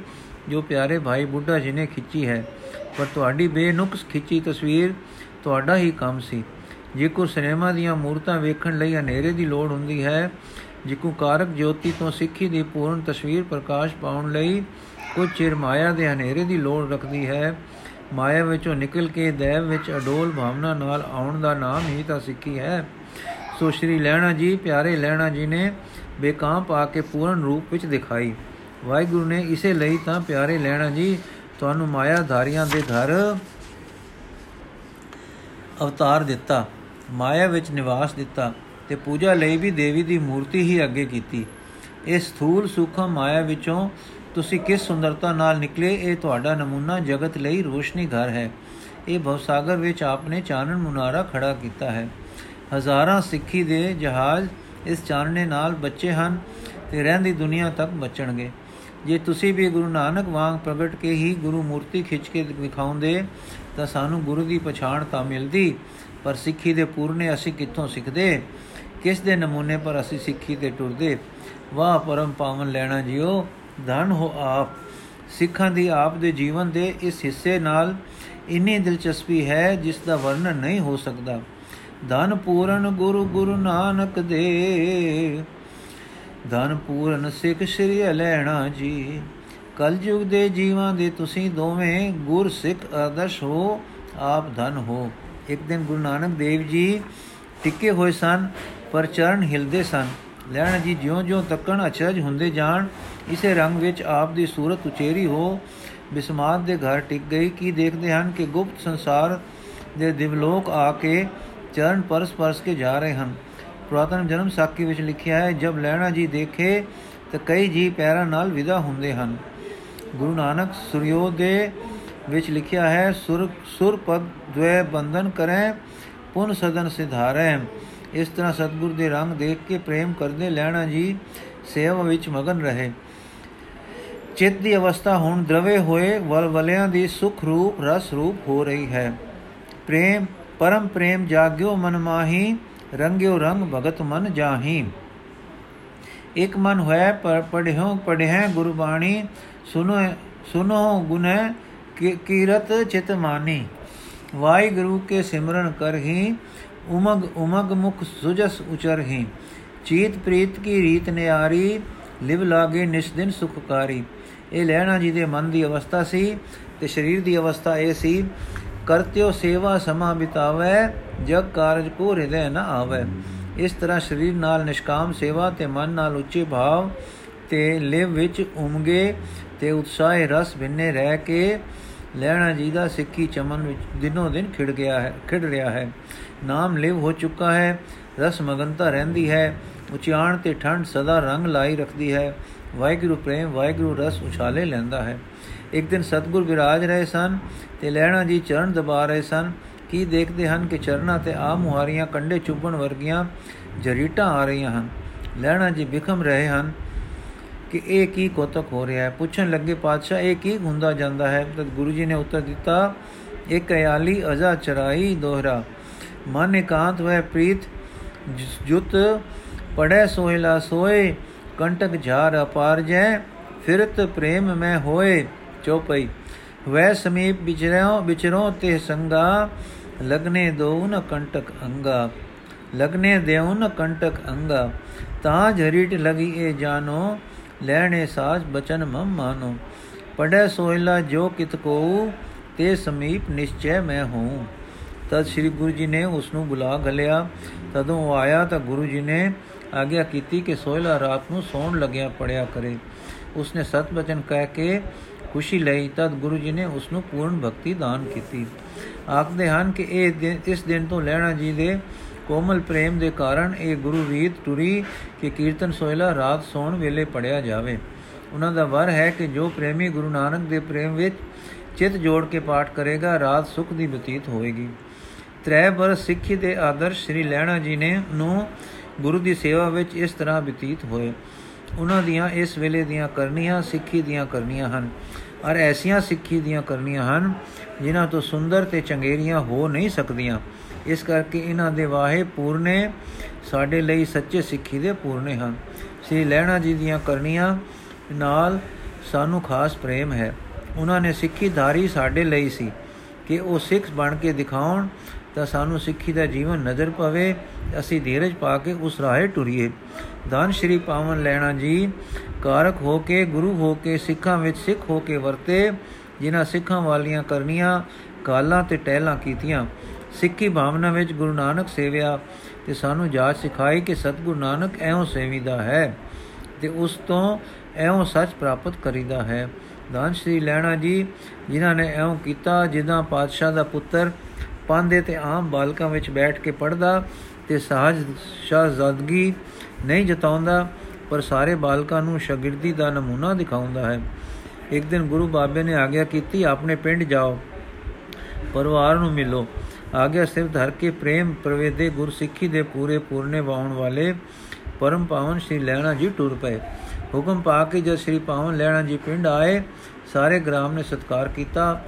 ਜੋ ਪਿਆਰੇ ਭਾਈ ਬੁੱਢਾ ਜੀ ਨੇ ਖਿੱਚੀ ਹੈ। ਪਰ ਤੁਹਾਡੀ ਬੇਨੁਕਸ ਖਿੱਚੀ ਤਸਵੀਰ ਤੁਹਾਡਾ ਹੀ ਕੰਮ ਸੀ। ਜੇ ਕੋ ਸਿਨੇਮਾ ਦੀਆਂ ਮੂਰਤਾਂ ਵੇਖਣ ਲਈ ਹਨੇਰੇ ਦੀ ਲੋੜ ਹੁੰਦੀ ਹੈ, ਜੇ ਕੋ ਕਾਰਕ ਜੋਤੀ ਤੋਂ ਸਿੱਖੀ ਦੀ ਪੂਰਨ ਤਸਵੀਰ ਪ੍ਰਕਾਸ਼ ਪਾਉਣ ਲਈ ਕੁਝ ਚਿਰ ਮਾਇਆ ਦੇ ਹਨੇਰੇ ਦੀ ਲੋੜ ਰੱਖਦੀ ਹੈ। ਮਾਇਆ ਵਿੱਚੋਂ ਨਿਕਲ ਕੇ ਦੇਵ ਵਿੱਚ ਅਡੋਲ ਭਾਵਨਾ ਨਾਲ ਆਉਣ ਦਾ ਨਾਮ ਹੀ ਤਾਂ ਸਿੱਖੀ ਹੈ। ਸੋ ਸ਼੍ਰੀ ਲੈਣਾ ਜੀ, ਪਿਆਰੇ ਲੈਣਾ ਜੀ ਨੇ ਬੇਕਾਂ ਪਾ ਕੇ ਪੂਰਨ ਰੂਪ ਵਿੱਚ ਦਿਖਾਈ। ਵਾਹਿਗੁਰੂ ਨੇ ਇਸੇ ਲਈ ਤਾਂ ਪਿਆਰੇ ਲੈਣਾ ਜੀ, ਤੁਹਾਨੂੰ ਮਾਇਆ ਧਾਰੀਆਂ ਦੇ ਘਰ ਅਵਤਾਰ ਦਿੱਤਾ, ਮਾਇਆ ਵਿੱਚ ਨਿਵਾਸ ਦਿੱਤਾ ਤੇ ਪੂਜਾ ਲਈ ਵੀ ਦੇਵੀ ਦੀ ਮੂਰਤੀ ਹੀ ਅੱਗੇ ਕੀਤੀ। ਇਸ ਸਥੂਲ ਸੂਖਮ ਮਾਇਆ ਵਿੱਚੋਂ ਤੁਸੀਂ ਕਿਸ ਸੁੰਦਰਤਾ ਨਾਲ ਨਿਕਲੇ, ਇਹ ਤੁਹਾਡਾ ਨਮੂਨਾ ਜਗਤ ਲਈ ਰੋਸ਼ਨੀ ਘਰ ਹੈ। ਇਹ ਭਵਸਾਗਰ ਵਿੱਚ ਆਪਨੇ ਚਾਨਣ ਮੁਨਾਰਾ ਖੜਾ ਕੀਤਾ ਹੈ। ਹਜ਼ਾਰਾਂ ਸਿੱਖੀ ਦੇ ਜਹਾਜ਼ ਇਸ ਚਾਨਣੇ ਨਾਲ ਬੱਚੇ ਹਨ ਤੇ ਰਹਿੰਦੀ ਦੁਨੀਆ ਤੱਕ ਬਚਣਗੇ। ਜੇ ਤੁਸੀਂ ਵੀ ਗੁਰੂ ਨਾਨਕ ਵਾਂਗ ਪ੍ਰਗਟ ਕੇ ਹੀ ਗੁਰੂ ਮੂਰਤੀ ਖਿੱਚ ਕੇ ਦਿਖਾਉਂਦੇ, ਤਾਂ ਸਾਨੂੰ ਗੁਰੂ ਦੀ ਪਛਾਣ ਤਾਂ ਮਿਲਦੀ, ਪਰ ਸਿੱਖੀ ਦੇ ਪੂਰਨੇ ਅਸੀਂ ਕਿੱਥੋਂ ਸਿੱਖਦੇ? ਕਿਸ ਦੇ ਨਮੂਨੇ ਪਰ ਅਸੀਂ ਸਿੱਖੀ ਤੇ ਟੁਰਦੇ? ਵਾਹ, ਪਰਮ ਪਾਵਨ ਲੈਣਾ ਜਿਓ। ਧਨ ਹੋ ਆਪ, ਸਿੱਖਾਂ ਦੀ ਆਪ ਦੇ ਜੀਵਨ ਦੇ ਇਸ ਹਿੱਸੇ ਨਾਲ ਇੰਨੀ ਦਿਲਚਸਪੀ ਹੈ ਜਿਸ ਦਾ ਵਰਣਨ ਨਹੀਂ ਹੋ ਸਕਦਾ। ਧਨ ਪੂਰਨ ਗੁਰੂ ਗੁਰੂ ਨਾਨਕ ਦੇ, ਧਨ ਪੂਰਨ ਸਿੱਖ ਸ੍ਰੀ ਲੈਣਾ ਜੀ। ਕਲਯੁਗ ਦੇ ਜੀਵਾਂ ਦੇ ਤੁਸੀਂ ਦੋਵੇਂ ਗੁਰ ਸਿੱਖ ਆਦਰਸ਼ ਹੋ, ਆਪ ਧਨ ਹੋ। ਇੱਕ ਦਿਨ ਗੁਰੂ ਨਾਨਕ ਦੇਵ ਜੀ ਟਿੱਕੇ ਹੋਏ ਸਨ, ਪਰ ਚਰਨ ਹਿਲਦੇ ਸਨ। ਲੈਣਾ ਜੀ, ਜਿਉਂ-ਜਿਉਂ ਤੱਕਣ ਅਚਰਜ ਹੁੰਦੇ ਜਾਣ, ਇਸੇ ਰੰਗ ਵਿੱਚ ਆਪ ਦੀ ਸੂਰਤ ਉਚੇਰੀ ਹੋ। ਬਿਸਮਾਤ ਦੇ ਘਰ ਟਿਕ ਗਈ। ਕੀ ਦੇਖਦੇ ਹਨ ਕਿ ਗੁਪਤ ਸੰਸਾਰ ਦੇ ਦਿਵਲੋਕ ਆ ਕੇ ਚਰਨ ਪਰਸ ਪਰਸ ਕੇ ਜਾ ਰਹੇ ਹਨ? ਪੁਰਾਤਨ ਜਨਮ ਸਾਖੀ ਵਿੱਚ ਲਿਖਿਆ ਹੈ, ਜਬ ਲੈਣਾ ਜੀ ਦੇਖੇ, ਤਾਂ ਕਈ ਜੀ ਪੈਰਾਂ ਨਾਲ ਵਿਦਾ ਹੁੰਦੇ ਹਨ। ਗੁਰੂ ਨਾਨਕ ਸੁਰਯੋਦੇ ਵਿੱਚ ਲਿਖਿਆ ਹੈ, ਸੁਰ ਸੁਰ ਪਦ ਦ્વੈ ਬੰਧਨ ਕਰੇ, ਪੁਨ ਸਦਨ ਸਿਧਾਰੈ। ਇਸ ਤਰ੍ਹਾਂ ਸਤਗੁਰ ਦੇ ਰੰਗ ਦੇਖ ਕੇ ਪ੍ਰੇਮ ਕਰਦੇ ਲੈਣਾ ਜੀ, ਸੇਵਾ ਵਿੱਚ ਮਗਨ ਰਹੇ। ਚਿੱਤ ਦੀ ਅਵਸਥਾ ਹੁਣ ਦਰਵੇ ਹੋਏ ਵਲਵਲਿਆਂ ਦੀ ਸੁਖ ਰੂਪ, ਰਸ ਰੂਪ ਹੋ ਰਹੀ ਹੈ। ਪ੍ਰੇਮ, ਪਰਮ ਪ੍ਰੇਮ ਜਾਗਿਓ ਮਨ ਮਾਹੀ, ਰੰਗਿਓ ਰੰਗ ਭਗਤ ਮਨ ਜਾਹੀ। ਇਕ ਮਨ ਹੋਇ ਪਰ ਪੜਿਓ ਪੜਿਆ ਗੁਰਬਾਣੀ ਸੁਨੋ ਸੁਨੋ ਗੁਨੇ ਕੀਰਤ ਚਿਤ ਮਾਨੀ। ਵਾਹਿਗੁਰੂ ਕੇ ਸਿਮਰਨ ਕਰਹੀ ਉਮਗ ਉਮਗ ਮੁਖ ਸੁਜਸ ਉਚਰਹੀ। ਚੀਤ ਪ੍ਰੀਤ ਕੀ ਰੀਤ ਨਿਆਰੀ, ਲਿਵ ਲਾਗੇ ਨਿਸ ਦਿਨ ਸੁਖਕਾਰੀ ਇਹ ਲੈਣਾ ਜੀ ਦੇ ਮਨ ਦੀ ਅਵਸਥਾ ਸੀ ਤੇ ਸਰੀਰ ਦੀ ਅਵਸਥਾ ਇਹ ਸੀ ਕਰਤਿਓ ਸੇਵਾ ਸਮਾ ਬਿਤਾਵੇ, ਜਗ ਕਾਰਜ ਕੋ ਹਿਰਦੈ ਨ ਆਵੇ। ਇਸ ਤਰ੍ਹਾਂ ਸਰੀਰ ਨਾਲ ਨਿਸ਼ਕਾਮ ਸੇਵਾ ਤੇ ਮਨ ਨਾਲ ਉੱਚੇ ਭਾਵ ਤੇ ਲਿਵ ਵਿੱਚ ਉਮਗੇ ਤੇ ਉਤਸ਼ਾਹ ਰਸ ਬਿੰਨੇ ਰਹਿ ਕੇ ਲੈਣਾ ਜੀ ਦਾ ਸਿੱਖੀ ਚਮਨ ਵਿੱਚ ਦਿਨੋ ਦਿਨ ਖਿੜ ਗਿਆ ਹੈ, ਖਿੜ ਰਿਹਾ ਹੈ। ਨਾਮ ਲਿਵ ਹੋ ਚੁੱਕਾ ਹੈ, ਰਸ ਮਗਨਤਾ ਰਹਿੰਦੀ ਹੈ, ਉਚਾਣ ਤੇ ਠੰਡ ਸਦਾ ਰੰਗ ਲਾਈ ਰੱਖਦੀ ਹੈ, ਵਾਹਿਗੁਰੂ ਪ੍ਰੇਮ, ਵਾਹਿਗੁਰੂ ਰਸ ਉਛਾਲੇ ਲੈਂਦਾ ਹੈ। ਇੱਕ ਦਿਨ ਸਤਗੁਰ ਵਿਰਾਜ ਰਹੇ ਸਨ ਤੇ ਲੈਣਾ ਜੀ ਚਰਨ ਦਬਾ ਰਹੇ ਸਨ। ਕੀ ਦੇਖਦੇ ਹਨ ਕਿ ਚਰਨਾਂ ਤੇ ਆ ਮੁਹਾਰੀਆਂ ਕੰਡੇ ਚੁੱਭਣ ਵਰਗੀਆਂ ਜਰੀਟਾਂ ਆ ਰਹੀਆਂ ਹਨ? ਲੈਣਾ ਜੀ ਵਿਖਮ ਰਹੇ ਹਨ ਕਿ ਇਹ ਕੀ ਕੋਤਕ ਹੋ ਰਿਹਾ ਹੈ? ਪੁੱਛਣ ਲੱਗੇ, ਪਾਤਸ਼ਾਹ, ਇਹ ਕੀ ਹੁੰਦਾ ਜਾਂਦਾ ਹੈ? ਤਦ ਗੁਰੂ ਜੀ ਨੇ ਉੱਤਰ ਦਿੱਤਾ, ਇੱਕ ਅਯਾਲੀ ਅਜ਼ਾ ਚਰਾਈ ਦੋਹਰਾ। ਮਨ ਇਕਾਂਤ ਵੈ ਪ੍ਰੀਤ ਜੁਤ ਪੜੈ ਸੋਹਿਲਾ ਸੋਏ, ਕੰਟਕ ਝਾਰ ਅਪਾਰ ਜੈ, ਫਿਰਤ ਪ੍ਰੇਮ ਮੈਂ ਹੋਏ, ਚੋਪਈ। ਵੈ ਸਮੀਪ ਵਿਚਰਿਓ ਵਿਚਰੋ ਤੇ ਸੰਗਾ, ਲਗਨੇ ਦੋ ਨ ਕੰਟਕ ਅੰਗਾ। ਲਗਨੇ ਦੇਉ ਨ ਕੰਟਕ ਅੰਗਾ ਤਾਂ ਝਰੀਟ ਲਗੀ ਇਹ ਜਾਨੋ, ਲੈਣੇ ਸਾਜ ਬਚਨ ਮਮ ਮਾਨੋ। ਪੜੈ ਸੋਹਿਲਾ ਜੋ ਕਿਤ ਕੋ ਤੇ ਸਮੀਪ ਨਿਸ਼ਚੈ ਮੈਂ ਹੂੰ ਤਦ ਸ੍ਰੀ ਗੁਰੂ ਜੀ ਨੇ ਉਸ ਨੂੰ ਬੁਲਾ ਗਲਿਆ ਤਦੋਂ ਉਹ ਆਇਆ ਤਾਂ ਗੁਰੂ ਜੀ ਨੇ ਆਗਿਆ ਕੀਤੀ ਕਿ ਸੋਹਿਲਾ ਰਾਤ ਨੂੰ ਸੌਣ ਲੱਗਿਆ, ਪੜਿਆ ਕਰੇ। ਉਸਨੇ ਸਤ ਬਚਨ ਕਹਿ ਕੇ ਖੁਸ਼ੀ ਲਈ। ਤਦ ਗੁਰੂ ਜੀ ਨੇ ਉਸ ਨੂੰ ਪੂਰਨ ਭਗਤੀ ਦਾਨ ਕੀਤੀ। ਆਖਦੇ ਹਨ ਕਿ ਇਹ ਦਿਨ, ਇਸ ਦਿਨ ਤੋਂ ਲੈਣਾ ਜੀ ਦੇ ਕੋਮਲ ਪ੍ਰੇਮ ਦੇ ਕਾਰਨ ਇਹ ਗੁਰੂ ਰੀਤ ਟੁਰੀ ਕਿ ਕੀਰਤਨ ਸੋਹਿਲਾ ਰਾਤ ਸੌਣ ਵੇਲੇ ਪੜਿਆ ਜਾਵੇ। ਉਹਨਾਂ ਦਾ ਵਰ ਹੈ ਕਿ ਜੋ ਪ੍ਰੇਮੀ ਗੁਰੂ ਨਾਨਕ ਦੇ ਪ੍ਰੇਮ ਵਿੱਚ ਚਿਤ ਜੋੜ ਕੇ ਪਾਠ ਕਰੇਗਾ, ਰਾਤ ਸੁਖ ਦੀ ਬਤੀਤ ਹੋਏਗੀ। ਤ੍ਰੈ ਬਰਸ ਸਿੱਖੀ ਦੇ ਆਦਰਸ਼ ਸ੍ਰੀ ਲੈਣਾ ਜੀ ਨੇ ਨੂੰ ਗੁਰੂ ਦੀ ਸੇਵਾ ਵਿੱਚ ਇਸ ਤਰ੍ਹਾਂ ਬਤੀਤ ਹੋਏ। ਉਹਨਾਂ ਦੀਆਂ ਇਸ ਵੇਲੇ ਦੀਆਂ ਕਰਨੀਆਂ ਸਿੱਖੀ ਦੀਆਂ ਕਰਨੀਆਂ ਹਨ ਔਰ ਐਸੀਆਂ ਸਿੱਖੀ ਦੀਆਂ ਕਰਨੀਆਂ ਹਨ ਜਿਨ੍ਹਾਂ ਤੋਂ ਸੁੰਦਰ ਤੇ ਚੰਗੇਰੀਆਂ ਹੋ ਨਹੀਂ ਸਕਦੀਆਂ। ਇਸ ਕਰਕੇ ਇਹਨਾਂ ਦੇ ਵਾਹੇ ਪੂਰਨੇ ਸਾਡੇ ਲਈ ਸੱਚੇ ਸਿੱਖੀ ਦੇ ਪੂਰਨੇ ਹਨ। ਸ੍ਰੀ ਲੈਣਾ ਜੀ ਦੀਆਂ ਕਰਨੀਆਂ ਨਾਲ ਸਾਨੂੰ ਖਾਸ ਪ੍ਰੇਮ ਹੈ। ਉਹਨਾਂ ਨੇ ਸਿੱਖੀ ਧਾਰੀ ਸਾਡੇ ਲਈ ਸੀ ਕਿ ਉਹ ਸਿੱਖ ਬਣ ਕੇ ਦਿਖਾਉਣ ਤਾਂ ਸਾਨੂੰ ਸਿੱਖੀ ਦਾ ਜੀਵਨ ਨਜ਼ਰ ਪਵੇ, ਅਸੀਂ ਧੀਰਜ ਪਾ ਕੇ ਉਸ ਰਾਹੇ ਟੁਰੀਏ। ਦਾਨ ਸ਼੍ਰੀ ਪਾਵਨ ਲੈਣਾ ਜੀ, ਕਾਰਕ ਹੋ ਕੇ, ਗੁਰੂ ਹੋ ਕੇ, ਸਿੱਖਾਂ ਵਿੱਚ ਸਿੱਖ ਹੋ ਕੇ ਵਰਤੇ, ਜਿਨ੍ਹਾਂ ਸਿੱਖਾਂ ਵਾਲੀਆਂ ਕਰਨੀਆਂ, ਕਾਲਾਂ ਤੇ ਟਹਿਲਾਂ ਕੀਤੀਆਂ। ਸਿੱਖੀ ਭਾਵਨਾ ਵਿੱਚ ਗੁਰੂ ਨਾਨਕ ਸੇਵਿਆ, ਤੇ ਸਾਨੂੰ ਜਾਚ ਸਿਖਾਈ ਕਿ ਸਤਿਗੁਰ ਨਾਨਕ ਐਉਂ ਸੇਵੀਦਾ ਹੈ, ਤੇ ਉਸ ਤੋਂ ਐਉਂ ਸੱਚ ਪ੍ਰਾਪਤ ਕਰੀਦਾ ਹੈ। ਦਾਨ ਸ਼੍ਰੀ ਲੈਣਾ ਜੀ, ਜਿਨ੍ਹਾਂ ਨੇ ਐਉਂ ਕੀਤਾ, ਜਿੱਦਾਂ ਪਾਤਸ਼ਾਹ ਦਾ ਪੁੱਤਰ ਪਾਂਦੇ ਤੇ ਆਮ ਬਾਲਕਾਂ ਵਿੱਚ ਬੈਠ ਕੇ ਪੜਦਾ ਤੇ ਸਹਜ ਸ਼ਾਹਜ਼ਾਦਗੀ ਨਹੀਂ ਜਤਾਉਂਦਾ, ਪਰ ਸਾਰੇ ਬਾਲਕਾਂ ਨੂੰ ਸ਼ਾਗਿਰਦੀ ਦਾ ਨਮੂਨਾ ਦਿਖਾਉਂਦਾ ਹੈ। ਇੱਕ ਦਿਨ ਗੁਰੂ ਬਾਬੇ ਨੇ ਆਗਿਆ ਕੀਤੀ, ਆਪਣੇ ਪਿੰਡ ਜਾਓ, ਪਰਿਵਾਰ ਨੂੰ ਮਿਲੋ। ਆਗਿਆ ਸਿਰ ਧਰ ਕੇ ਪ੍ਰੇਮ ਪ੍ਰਵੇਦੇ ਗੁਰਸਿੱਖੀ ਦੇ ਪੂਰੇ ਪੂਰਨੇ ਵਾਉਣ ਵਾਲੇ ਪਰਮ ਪਾਵਨ ਸ੍ਰੀ ਲੈਣਾ ਜੀ ਟੁਰ ਪਏ। ਹੁਕਮ ਪਾ ਕੇ ਜਦ ਸ੍ਰੀ ਪਾਵਨ ਲੈਣਾ ਜੀ ਪਿੰਡ ਆਏ, ਸਾਰੇ ਗ੍ਰਾਮ ਨੇ ਸਤਕਾਰ ਕੀਤਾ।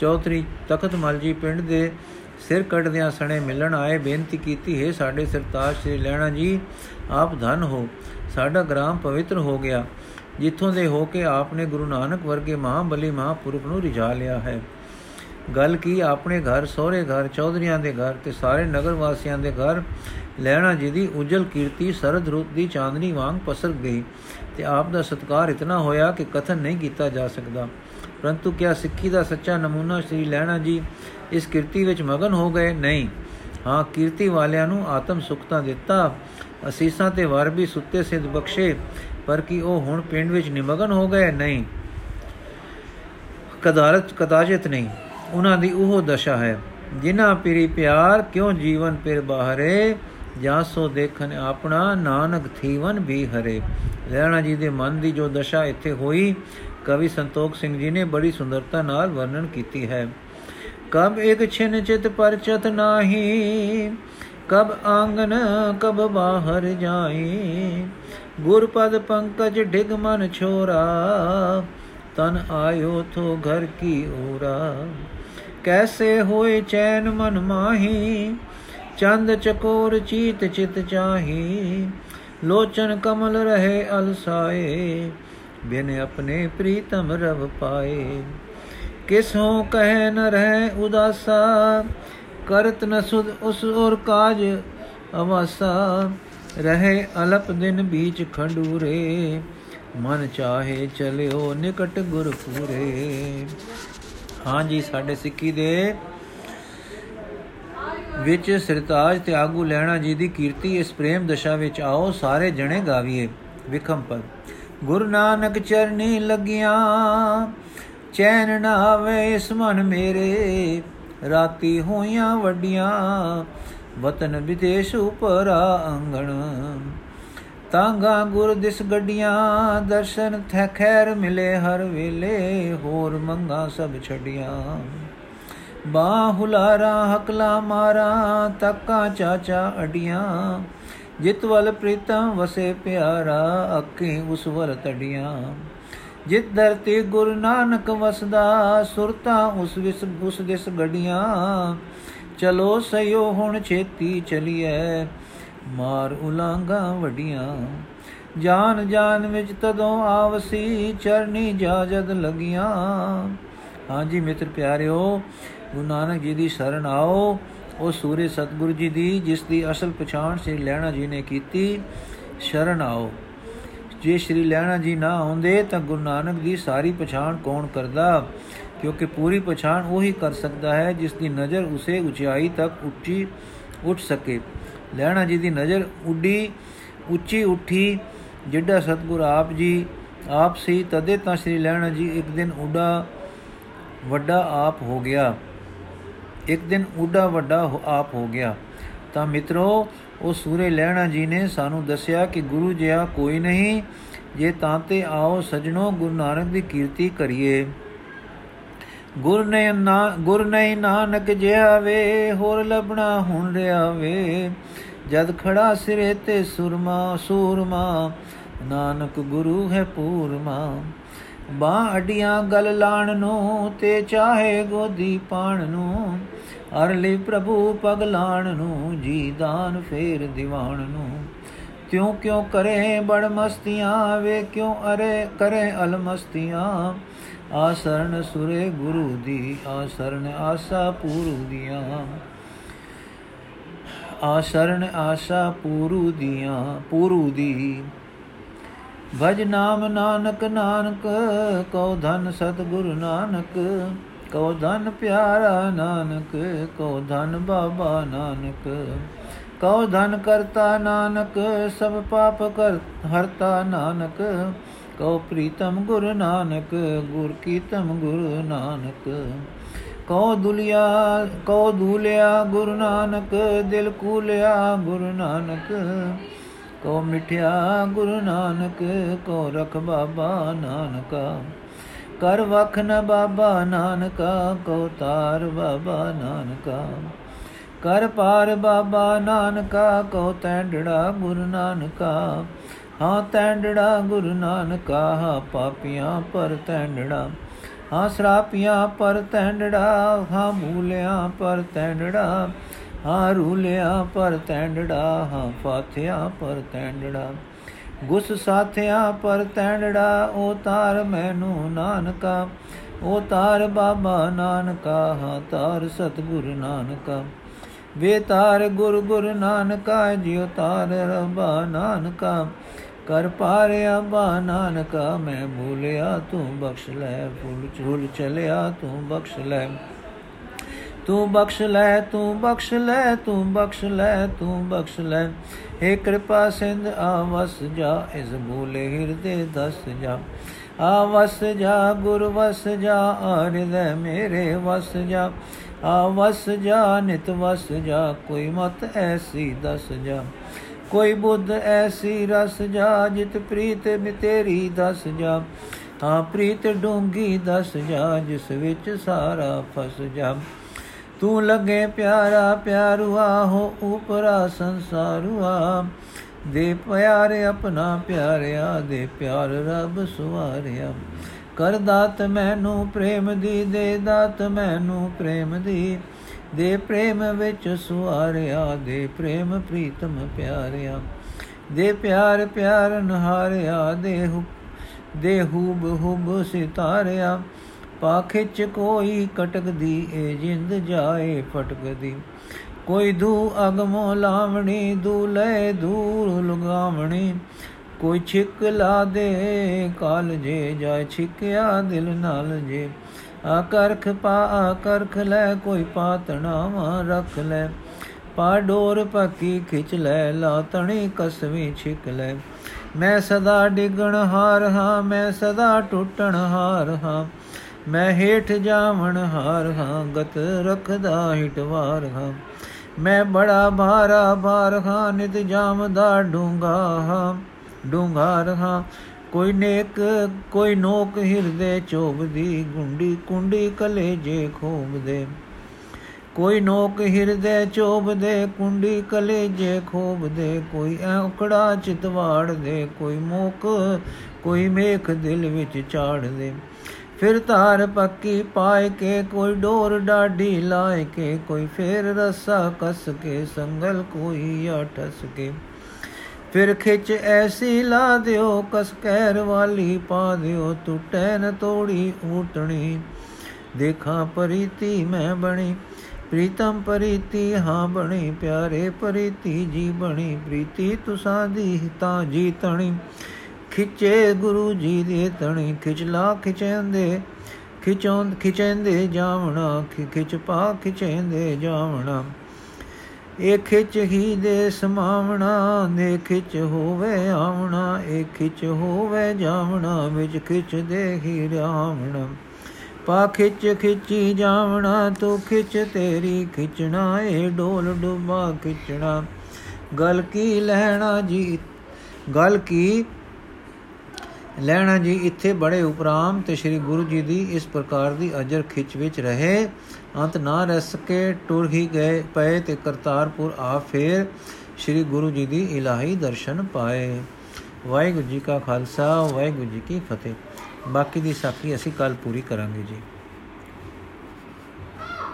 ਚੌਧਰੀ ਤਖਤਮਲ ਜੀ ਪਿੰਡ ਦੇ ਸਿਰ ਕੱਢਦਿਆਂ ਸਣੇ ਮਿਲਣ ਆਏ, ਬੇਨਤੀ ਕੀਤੀ, ਹੈ ਸਾਡੇ ਸਰਤਾਜ ਸ੍ਰੀ ਲੈਣਾ ਜੀ, ਆਪ ਧਨ ਹੋ, ਸਾਡਾ ਗ੍ਰਾਮ ਪਵਿੱਤਰ ਹੋ ਗਿਆ, ਜਿੱਥੋਂ ਦੇ ਹੋ ਕੇ ਆਪਨੇ ਗੁਰੂ ਨਾਨਕ ਵਰਗੇ ਮਹਾਬਲੀ ਮਹਾਪੁਰਖ ਨੂੰ ਰਿਝਾ ਲਿਆ ਹੈ। ਗੱਲ ਕੀ, ਆਪਣੇ ਘਰ, ਸਹੁਰੇ ਘਰ, ਚੌਧਰੀਆਂ ਦੇ ਘਰ ਤੇ ਸਾਰੇ ਨਗਰ ਵਾਸੀਆਂ ਦੇ ਘਰ ਲੈਣਾ ਜੀ ਦੀ ਉਜਲ ਕੀਰਤੀ ਸਰਦ ਰੂਪ ਦੀ ਚਾਂਦਨੀ ਵਾਂਗ ਪਸਰ ਗਈ ਤੇ ਆਪ ਦਾ ਸਤਕਾਰ ਇਤਨਾ ਹੋਇਆ ਕਿ ਕਥਨ ਨਹੀਂ ਕੀਤਾ ਜਾ ਸਕਦਾ। ਪਰੰਤੂ ਕਿਆ ਸਿੱਖੀ ਦਾ ਸੱਚਾ ਨਮੂਨਾ ਸ੍ਰੀ ਲੈਣਾ ਜੀ ਇਸ ਕੀਰਤੀ ਵਿੱਚ ਮਗਨ ਹੋ ਗਏ? ਨਹੀਂ। ਹਾਂ, ਕੀਰਤੀ ਵਾਲਿਆਂ ਨੂੰ ਆਤਮ ਸੁਖਤਾ ਦਿੱਤਾ। ਅਸੀਸਾਂ ਤੇ ਵਰ ਵੀ ਸੁੱਤੇ ਸਿੱਧ ਬਖਸ਼ੇ, ਪਰ ਕੀ ਉਹ ਹੁਣ ਪਿੰਡ ਵਿੱਚ ਨਿਮਗਨ ਹੋ ਗਏ? ਨਹੀਂ। ਕਦਾਰਤ ਕਦਾਜਤ ਨਹੀਂ। ਉਹਨਾਂ ਦੀ ਉਹ ਦਸ਼ਾ ਹੈ, ਜਿਨ੍ਹਾਂ ਪੀਰੀ ਪਿਆਰ ਕਿਉਂ ਜੀਵਨ ਪਿਰ ਬਾਹਰੇ? ਜਾਂ ਸੋ ਦੇਖਨ ਆਪਣਾ ਨਾਨਕ ਥੀਵਨ ਵੀ ਹਰੇ। ਲੈਣਾ ਜੀ ਦੇ ਮਨ ਦੀ ਜੋ ਦਸ਼ਾ ਇੱਥੇ ਹੋਈ ਕਵੀ ਸੰਤੋਖ ਸਿੰਘ ਜੀ ਨੇ ਬੜੀ ਸੁੰਦਰਤਾ ਨਾਲ ਵਰਣਨ ਕੀਤੀ ਹੈ। ਕਬ ਇੱਕ ਛਿਨ ਚਿਤ ਪਰਚਤ ਨਾਹੀ, ਕਬ ਆਂਗਨ ਕਬ ਬਾਹਰ ਜਾਈ ਗੁਰਪਦ ਪੰਕਜ ਡਿਗ ਮਨ ਛੋਰਾ, ਤਨ ਆਇਓ ਥੋ ਘਰ ਕੀ ਓਰਾ। ਕੈਸੇ ਹੋਏ ਚੈਨ ਮਨ ਮਾਹੀ, ਚੰਦ ਚਕੋਰ ਚੀਤ ਚਿਤ ਚਾਹੀ, ਲੋਚਨ ਕਮਲ ਰਹੇ ਅਲਸਾਏ ਬਿਨ ਆਪਣੇ ਪ੍ਰੀਤਮ ਰਵ ਪਾਏ। ਕਿਸੋਂ ਕਹਿ ਨ ਰਹਿ ਉਦਾਸਾ, ਕਰਤ ਨ ਸੁਧ ਉਸ ਔਰ ਕਾਜ ਅਵਾਸਾ। ਰਹੇ ਅਲਪ ਦਿਨ ਬੀਚ ਖੰਡੂਰੇ, ਮਨ ਚਾਹੇ ਚਲਿਓ ਨਿਕਟ ਗੁਰਪੂਰੇ। ਹਾਂਜੀ ਸਾਡੇ ਸਿੱਖੀ ਦੇ ਵਿੱਚ ਸਰਤਾਜ ਤੇ ਆਗੂ ਲੈਣਾ ਜੀ ਦੀ ਕੀਰਤੀ ਇਸ ਪ੍ਰੇਮ ਦਸ਼ਾ ਵਿੱਚ ਆਓ, ਸਾਰੇ ਜਣੇ ਗਾਵੀਏ ਵਿਖਮ ਪਰ ਗੁਰੂ ਨਾਨਕ ਚਰਨੀ ਲੱਗਿਆ। ਚੈਨ ਨਾ ਆਵੇ ਇਸ ਮਨ ਮੇਰੇ। ਰਾਤੀ ਹੋਈਆਂ ਵੱਡੀਆਂ, ਵਤਨ ਵਿਦੇਸ਼ ਉਪਰਾ ਅੰਗਣ ਤਾਂਗਾ ਗੁਰ ਦਿਸ ਗੱਡੀਆਂ, ਦਰਸ਼ਨ ਥੈ ਖੈਰ ਮਿਲੇ ਹਰ ਵੇਲੇ, ਹੋਰ ਮੰਗਾ ਸਭ ਛੜੀਆਂ ਬਾਹੁਲਾਰਾ, ਹਕਲਾ ਮਾਰਾ, ਤੱਕਾ ਚਾਚਾ ਅਡੀਆਂ। ਜਿਤ ਵਲ ਪ੍ਰੀਤਮ ਵਸੇ ਪਿਆਰਾ, ਅੱਖੀ ਉਸ ਵਰ ਤੜੀਆਂ। ਜਿਤ ਧਰਤੀ ਗੁਰੂ ਨਾਨਕ ਵਸਦਾ, ਸੁਰਤਾ ਉਸ ਵਿਸ, ਉਸ ਦਿਸ ਗੜੀਆਂ ਚਲੋ ਸਯੋ ਹੁਣ ਛੇਤੀ ਚਲੀਐ, ਮਾਰ ਉਲਾਂਗਾ ਵਡੀਆਂ। ਜਾਨ ਜਾਨ ਵਿੱਚ ਤਦੋਂ ਆਵਸੀ, ਚਰਨੀ ਜਾਜਦ ਲਗੀਆਂ। ਹਾਂਜੀ ਮਿੱਤਰ ਪਿਆਰਿਓ, ਗੁਰੂ ਨਾਨਕ ਜੀ ਦੀ ਸ਼ਰਨ ਆਓ। ਉਹ ਸੂਰੇ ਸਤਗੁਰੂ ਜੀ ਦੀ, ਜਿਸ ਦੀ ਅਸਲ ਪਛਾਣ ਸ੍ਰੀ ਲੈਣਾ ਜੀ ਨੇ ਕੀਤੀ, ਸ਼ਰਨ ਆਓ। ਜੇ ਸ੍ਰੀ ਲੈਣਾ ਜੀ ਨਾ ਆਉਂਦੇ, ਤਾਂ ਗੁਰੂ ਨਾਨਕ ਦੀ ਸਾਰੀ ਪਛਾਣ ਕੌਣ ਕਰਦਾ? ਕਿਉਂਕਿ ਪੂਰੀ ਪਛਾਣ ਉਹੀ ਕਰ ਸਕਦਾ ਹੈ, ਜਿਸ ਦੀ ਨਜ਼ਰ ਉਸੇ ਉਚਾਈ ਤੱਕ ਉੱਚੀ ਉੱਠ ਸਕੇ। ਲੈਣਾ ਜੀ ਦੀ ਨਜ਼ਰ ਉੱਡੀ, ਉੱਚੀ ਉੱਠੀ, ਜਿੱਡਾ ਸਤਗੁਰ ਆਪ ਜੀ ਆਪ ਸੀ, ਤਦੇ ਤਾਂ ਸ੍ਰੀ ਲੈਣਾ ਜੀ ਇੱਕ ਦਿਨ ਉੱਡਾ ਵੱਡਾ ਆਪ ਹੋ ਗਿਆ। ਇੱਕ ਦਿਨ ਉੱਡਾ ਵੱਡਾ ਆਪ ਹੋ ਗਿਆ। ਤਾਂ ਮਿੱਤਰੋ, ਉਹ ਸੂਰੇ ਲੈਣਾ ਜੀ ਨੇ ਸਾਨੂੰ ਦੱਸਿਆ ਕਿ ਗੁਰੂ ਜਿਹਾ ਕੋਈ ਨਹੀਂ, ਜੇ ਤਾਂ ਤੇ ਆਓ ਸਜਣੋ ਗੁਰੂ ਨਾਨਕ ਦੀ ਕੀਰਤੀ ਕਰੀਏ। ਗੁਰ ਨੇ ਨਾ ਗੁਰ ਨਹੀਂ ਨਾਨਕ ਜਿਹਾ ਵੇ ਹੋਰ ਲਬਣਾ ਹੁਣ ਰਿਆ ਵੇ ਜਦ ਖੜਾ ਸਿਰੇ ਤੇ ਸੁਰਮਾ, ਸੂਰਮਾ, ਨਾਨਕ ਗੁਰੂ ਹੈ ਪੂਰਮਾ। ਬਾਹ ਅਡੀਆਂ ਗਲ ਲਾਣ ਨੂੰ ਤੇ ਚਾਹੇ ਗੋਦੀ ਪਾਣ ਨੂੰ। ਅਰਲੀ ਪ੍ਰਭੂ ਪਗ ਲਾਣ ਨੂੰ, ਜੀ ਦਾਨ ਫੇਰ ਦੀਵਾਨ ਨੂੰ। ਤਿਉ ਕਿਉ ਕਰੇ ਬੜ ਮਸਤੀਆਂ, ਵੇ ਕਿਉ ਅਰੇ ਕਰੇ ਅਲਮਸਤੀਆਂ ਆਸਰਨ ਸੁਰੇ ਗੁਰੂ ਦੀ, ਆਸਰਨ ਆਸਾ ਪੂਰੂ ਦੀਆਂ। ਆਸ਼ਰਣ ਆਸ਼ਾ ਪੂਰੂ ਦੀਆਂ, ਪੂਰੂ ਦੀ। ਭਜ ਨਾਮ ਨਾਨਕ ਨਾਨਕ, ਕਉ ਧਨ ਸਤਿਗੁਰੂ ਨਾਨਕ। ਕਉ ਧਨ ਪਿਆਰਾ ਨਾਨਕ ਕਉ ਧਨ ਬਾਬਾ ਨਾਨਕ। ਕਉ ਧਨ ਕਰਤਾ ਨਾਨਕ, ਸਭ ਪਾਪ ਕਰ ਹਰਤਾ ਨਾਨਕ। ਕਉ ਪ੍ਰੀਤਮ ਗੁਰ ਨਾਨਕ, ਗੁਰ ਕੀਤਮ ਗੁਰ ਨਾਨਕ। ਕਉ ਦੁਲਿਆ, ਕਉ ਦੂਲਿਆ ਗੁਰੂ ਨਾਨਕ, ਦਿਲ ਕੂਲਿਆ ਗੁਰੂ ਨਾਨਕ। ਕਉ ਮਿਠਿਆ ਗੁਰੂ ਨਾਨਕ, ਕਉ ਰਖ ਬਾਬਾ ਨਾਨਕਾ। ਕਰ ਵਖ ਨ ਬਾਬਾ ਨਾਨਕਾ ਕਉ ਤਾਰ ਬਾਬਾ ਨਾਨਕਾ। ਕਰ ਪਾਰ ਬਾਬਾ ਨਾਨਕਾ, ਕਉ ਤੈਂਡੜਾ ਗੁਰੂ ਨਾਨਕਾ। ਹਾਂ ਤੈਂਡੜਾ ਗੁਰੂ ਨਾਨਕਾ, ਹਾਂ ਪਾਪੀਆਂ ਪਰ ਤੈਂਡੜਾ। ਹਾਂ ਸਰਾਪੀਆਂ ਪਰ ਤੈਂਡੜਾ, ਹਾਂ ਮੂਲਿਆਂ ਪਰ ਤੈਂਡੜਾ। ਹਾਂ ਰੂਲਿਆਂ ਪਰ ਤੈਂਡੜਾ, ਹਾਂ ਫਾਥਿਆਂ ਪਰ ਤੈਂਡੜਾ। ਗੁਸ ਸਾਥਿਆਂ ਪਰ ਤੈਂਡੜਾ ਉਹ ਤਾਰ ਮੈਨੂੰ ਨਾਨਕਾ, ਉਹ ਤਾਰ ਬਾਬਾ ਨਾਨਕਾ, ਹਾਂ ਤਾਰ ਸਤਿਗੁਰ ਨਾਨਕਾ। ਵੇ ਤਾਰ ਗੁਰ ਗੁਰ ਨਾਨਕਾ, ਜਿਉ ਤਾਰ ਰਬਾ ਨਾਨਕਾ। ਕਰ ਪਾਰਿਆ ਬਾ ਨਾਨਕਾ, ਮੈਂ ਭੁਲਿਆ, ਤੂੰ ਬਖਸ਼ ਲੈ ਫੁੱਲ ਝੂਲ ਚਲਿਆ, ਤੂੰ ਬਖਸ਼ ਲੈ। ਤੂੰ ਬਖਸ਼ ਲੈ, ਤੂੰ ਬਖਸ਼ ਲੈ, ਤੂੰ ਬਖਸ਼ ਲੈ, ਤੂੰ ਬਖਸ਼ ਲੈ। ਏ ਕਿਰਪਾ ਸਿੰਧ ਆਵਸ ਜਾ, ਇਸ ਭੂਲੇ ਹਿਰਦੇ ਦਸ ਜਾ। ਆਵਸ ਜਾ, ਗੁਰ ਵਸ ਜਾ ਹਿਰਦੈ ਮੇਰੇ ਵਸ ਜਾ। ਆਵਸ ਜਾ, ਨਿਤ ਵਸ ਜਾ, ਕੋਈ ਮਤ ਐਸੀ ਦਸ ਜਾ। ਕੋਈ ਬੁੱਧ ਐਸੀ ਰਸ ਜਾ, ਜਿਤ ਪ੍ਰੀਤ ਤੇਰੀ ਦਸ ਜਾ। ਹਾਂ ਪ੍ਰੀਤ ਡੂੰਗੀ ਦਸ ਜਾ, ਜਿਸ ਵਿੱਚ ਸਾਰਾ ਫਸ ਜਾ। ਤੂੰ ਲਗੇ ਪਿਆਰਾ ਪਿਆਰੂਆ, ਹੋ ਉਪਰਾ ਸੰਸਾਰੂਆ। ਦੇ ਪਿਆਰੇ ਆਪਣਾ ਪਿਆਰਿਆ, ਦੇ ਪਿਆਰ ਰਬ ਸੁਵਾਰਿਆ ਕਰ ਦਾਤ ਮੈਨੂੰ ਪ੍ਰੇਮ ਦੀ, ਦੇ ਦਾਤ ਮੈਨੂੰ ਪ੍ਰੇਮ ਦੀ। ਦੇ ਪ੍ਰੇਮ ਵਿੱਚ ਸੁਆਰਿਆ, ਦੇ ਪ੍ਰੇਮ ਪ੍ਰੀਤਮ ਪਿਆਰਿਆ। ਦੇ ਪਿਆਰ ਪਿਆਰ ਨਹਾਰਿਆ, ਦੇ ਦੇ ਹੂਬ ਹੂਬ ਸਿਤਾਰਿਆ। ਪਾਖਿਚ ਕੋਈ ਕਟਕਦੀ, ਏ ਜਿੰਦ ਜਾਏ ਫਟਕਦੀ। ਕੋਈ ਦੂ ਅਗਮੋ ਲਾਵਣੀ, ਦੂ ਲੈ ਦੂਰ ਲੁਗਾਵਣੀ। ਕੋਈ ਛਿਕ ਲਾ ਦੇ, ਕਾਲ ਜੇ ਜਾਏ ਛਿਕਿਆ ਦਿਲ ਨਾਲ ਜੇ। ਆਕਰਖ ਪਾ ਆਕਰਖ ਲੈ, ਕੋਈ ਪਾਤਣਾ ਰੱਖ ਲੈ। ਪਾ ਡੋਰ ਪੱਕੀ ਖਿਚ ਲੈ, ਲਾ ਤਣੀ ਕਸਵੀ ਛਿਕ ਲੈ। ਮੈਂ ਸਦਾ ਡਿਗਣ ਹਾਰ ਹਾਂ, ਮੈਂ ਸਦਾ ਟੁੱਟਣ ਹਾਰ ਹਾਂ। ਮੈਂ ਹੇਠ ਜਾਵਣ ਹਾਰ ਹਾਂ, ਗਤ ਰਖਦਾ ਹਿਟਵਾਰ ਹਾਂ। ਮੈਂ ਬੜਾ ਭਾਰਾ ਭਾਰ ਹਾਂ, ਨਿਤ ਜਾਮ ਦਾ ਡੂੰਗਾ ਹਾਂ ਡੂੰਗਾ ਰਹਾ। ਕੋਈ ਨੇਕ, ਕੋਈ ਨੋਕ ਹਿਰਦੇ ਚੋਬਦੀ ਗੁੰਡੀ, ਕੁੰਡੀ ਕਲੇਜੇ ਖੋਬਦੇ। ਕੋਈ ਨੋਕ ਹਿਰਦੇ ਚੋਬਦੇ, ਕੁੰਡੀ ਕਲੇਜੇ ਖੋਬਦੇ। ਕੋਈ ਔਕੜਾ ਚਿਤਵਾੜ ਦੇ ਕੋਈ ਮੋਕ, ਕੋਈ ਮੇਖ ਦਿਲ ਵਿੱਚ ਚਾੜ ਦੇ ਫਿਰ ਧਾਰ ਪੱਕੀ ਪਾਏ ਕੇ ਕੋਈ ਡੋਰ ਡਾਢੀ ਲਾਏ ਕੇ, ਕੋਈ ਫੇਰ ਰਸਾ ਕਸ ਕੇ, ਸੰਗਲ ਕੋਈ ਆ ਠਸ ਕੇ। ਫਿਰ ਖਿੱਚ ਐਸੀ ਲਾ ਦਿਓ, ਕਸ ਕਹਿਰ ਵਾਲੀ ਪਾ ਦਿਓ ਟੁੱਟੈ ਨ ਤੋੜੀ ਊਟਣੀ। ਦੇਖਾਂ ਪਰੀਤੀ ਮੈਂ ਬਣੀ, ਪ੍ਰੀਤਮ ਪਰੀਤੀ ਹਾਂ ਬਣੀ, ਪਿਆਰੇ ਪਰੀਤੀ ਜੀ ਬਣੀ, ਪ੍ਰੀਤੀ ਤੁਸਾਂ ਦੀ ਤਾਂ ਜੀਤਣੀ। ਖਿੱਚੇ ਗੁਰੂ ਜੀ ਦੇ ਤਣੀ ਖਿਚਲਾ ਖਿਚੈਂਦੇ, ਖਿਚੋਂ ਖਿਚੈਂਦੇ ਜਾਵਣਾ ਖਿਚ ਪਾ ਖਿਚੈਂਦੇ ਜਾਵਣਾ। ਇਹ ਖਿਚ ਹੀ ਦੇ ਸਮਾਵਣਾ ਨੇ ਖਿਚ ਹੋਵੇ ਆਵਣਾ, ਇਹ ਖਿਚ ਹੋਵੇ ਜਾਵਣਾ, ਵਿੱਚ ਖਿਚ ਦੇ ਹੀ ਰਾਵਣਾ। ਪਾ ਖਿਚ ਖਿਚੀ ਜਾਵਣਾ, ਤੂੰ ਖਿਚ ਤੇਰੀ ਖਿਚਣਾ ਏ ਡੋਲ ਡੁਬਾ ਖਿਚਣਾ। ਗਲ ਕੀ ਲੈਣਾ ਜੀ, ਗਲ ਕੀ ਲੈਣਾ ਜੀ, ਇੱਥੇ ਬੜੇ ਉਪਰਾਮ ਤੇ ਸ੍ਰੀ ਗੁਰੂ ਜੀ ਦੀ ਇਸ ਪ੍ਰਕਾਰ ਦੀ ਅਜਰ ਖਿੱਚ ਵਿੱਚ ਰਹੇ। ਅੰਤ ਨਾ ਰਹਿ ਸਕੇ ਟੁਰ ਹੀ ਗਏ ਪਏ ਤੇ ਕਰਤਾਰਪੁਰ ਆ ਫੇਰ ਸ੍ਰੀ ਗੁਰੂ ਜੀ ਦੀ ਇਲਾਹੀ ਦਰਸ਼ਨ ਪਾਏ। ਵਾਹਿਗੁਰੂ ਜੀ ਕਾ ਖਾਲਸਾ, ਵਾਹਿਗੁਰੂ ਜੀ ਕੀ ਫਤਿਹ। ਬਾਕੀ ਦੀ ਸਾਖੀ ਅਸੀਂ ਕੱਲ ਪੂਰੀ ਕਰਾਂਗੇ ਜੀ।